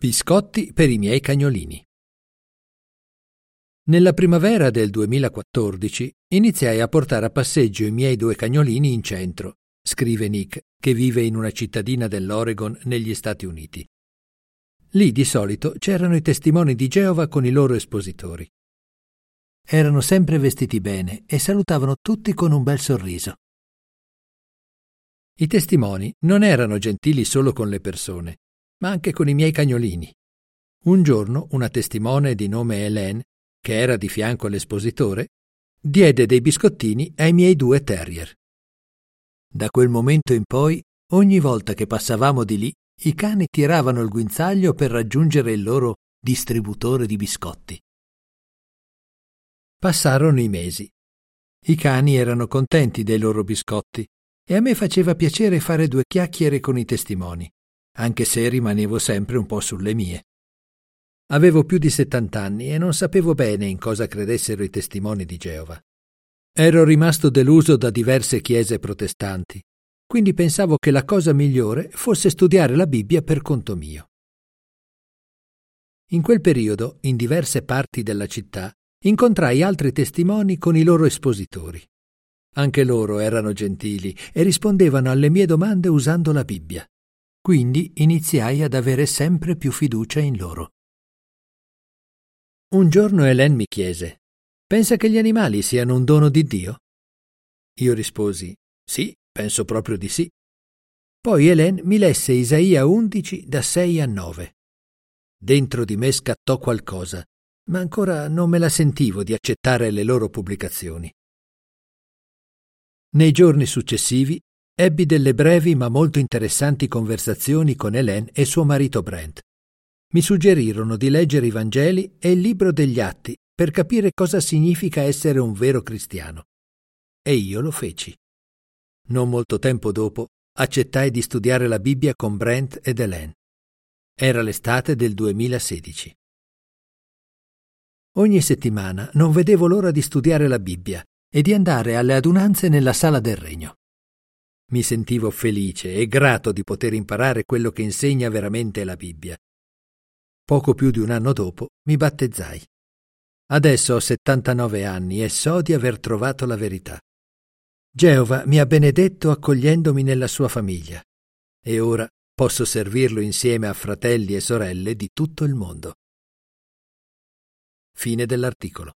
Biscotti per i miei cagnolini. Nella primavera del 2014 iniziai a portare a passeggio i miei due cagnolini in centro, scrive Nick, che vive in una cittadina dell'Oregon negli Stati Uniti. Lì di solito c'erano i testimoni di Geova con i loro espositori. Erano sempre vestiti bene e salutavano tutti con un bel sorriso. I testimoni non erano gentili solo con le persone, ma anche con i miei cagnolini. Un giorno una testimone di nome Hélène, che era di fianco all'espositore, diede dei biscottini ai miei due terrier. Da quel momento in poi, ogni volta che passavamo di lì, i cani tiravano il guinzaglio per raggiungere il loro distributore di biscotti. Passarono i mesi. I cani erano contenti dei loro biscotti e a me faceva piacere fare due chiacchiere con i testimoni anche se rimanevo sempre un po' sulle mie. Avevo più di settant'anni e non sapevo bene in cosa credessero i testimoni di Geova. Ero rimasto deluso da diverse chiese protestanti, quindi pensavo che la cosa migliore fosse studiare la Bibbia per conto mio. In quel periodo, in diverse parti della città, incontrai altri testimoni con i loro espositori. Anche loro erano gentili e rispondevano alle mie domande usando la Bibbia. Quindi iniziai ad avere sempre più fiducia in loro. Un giorno Hélène mi chiese: Pensa che gli animali siano un dono di Dio? Io risposi: Sì, penso proprio di sì. Poi Hélène mi lesse Isaia 11 da 6 a 9. Dentro di me scattò qualcosa, ma ancora non me la sentivo di accettare le loro pubblicazioni. Nei giorni successivi Ebbi delle brevi ma molto interessanti conversazioni con Hélène e suo marito Brent. Mi suggerirono di leggere i Vangeli e il libro degli Atti per capire cosa significa essere un vero cristiano. E io lo feci. Non molto tempo dopo accettai di studiare la Bibbia con Brent ed Hélène. Era l'estate del 2016. Ogni settimana non vedevo l'ora di studiare la Bibbia e di andare alle adunanze nella sala del regno. Mi sentivo felice e grato di poter imparare quello che insegna veramente la Bibbia. Poco più di un anno dopo mi battezzai. Adesso ho 79 anni e so di aver trovato la verità. Geova mi ha benedetto accogliendomi nella sua famiglia e ora posso servirlo insieme a fratelli e sorelle di tutto il mondo. Fine dell'articolo.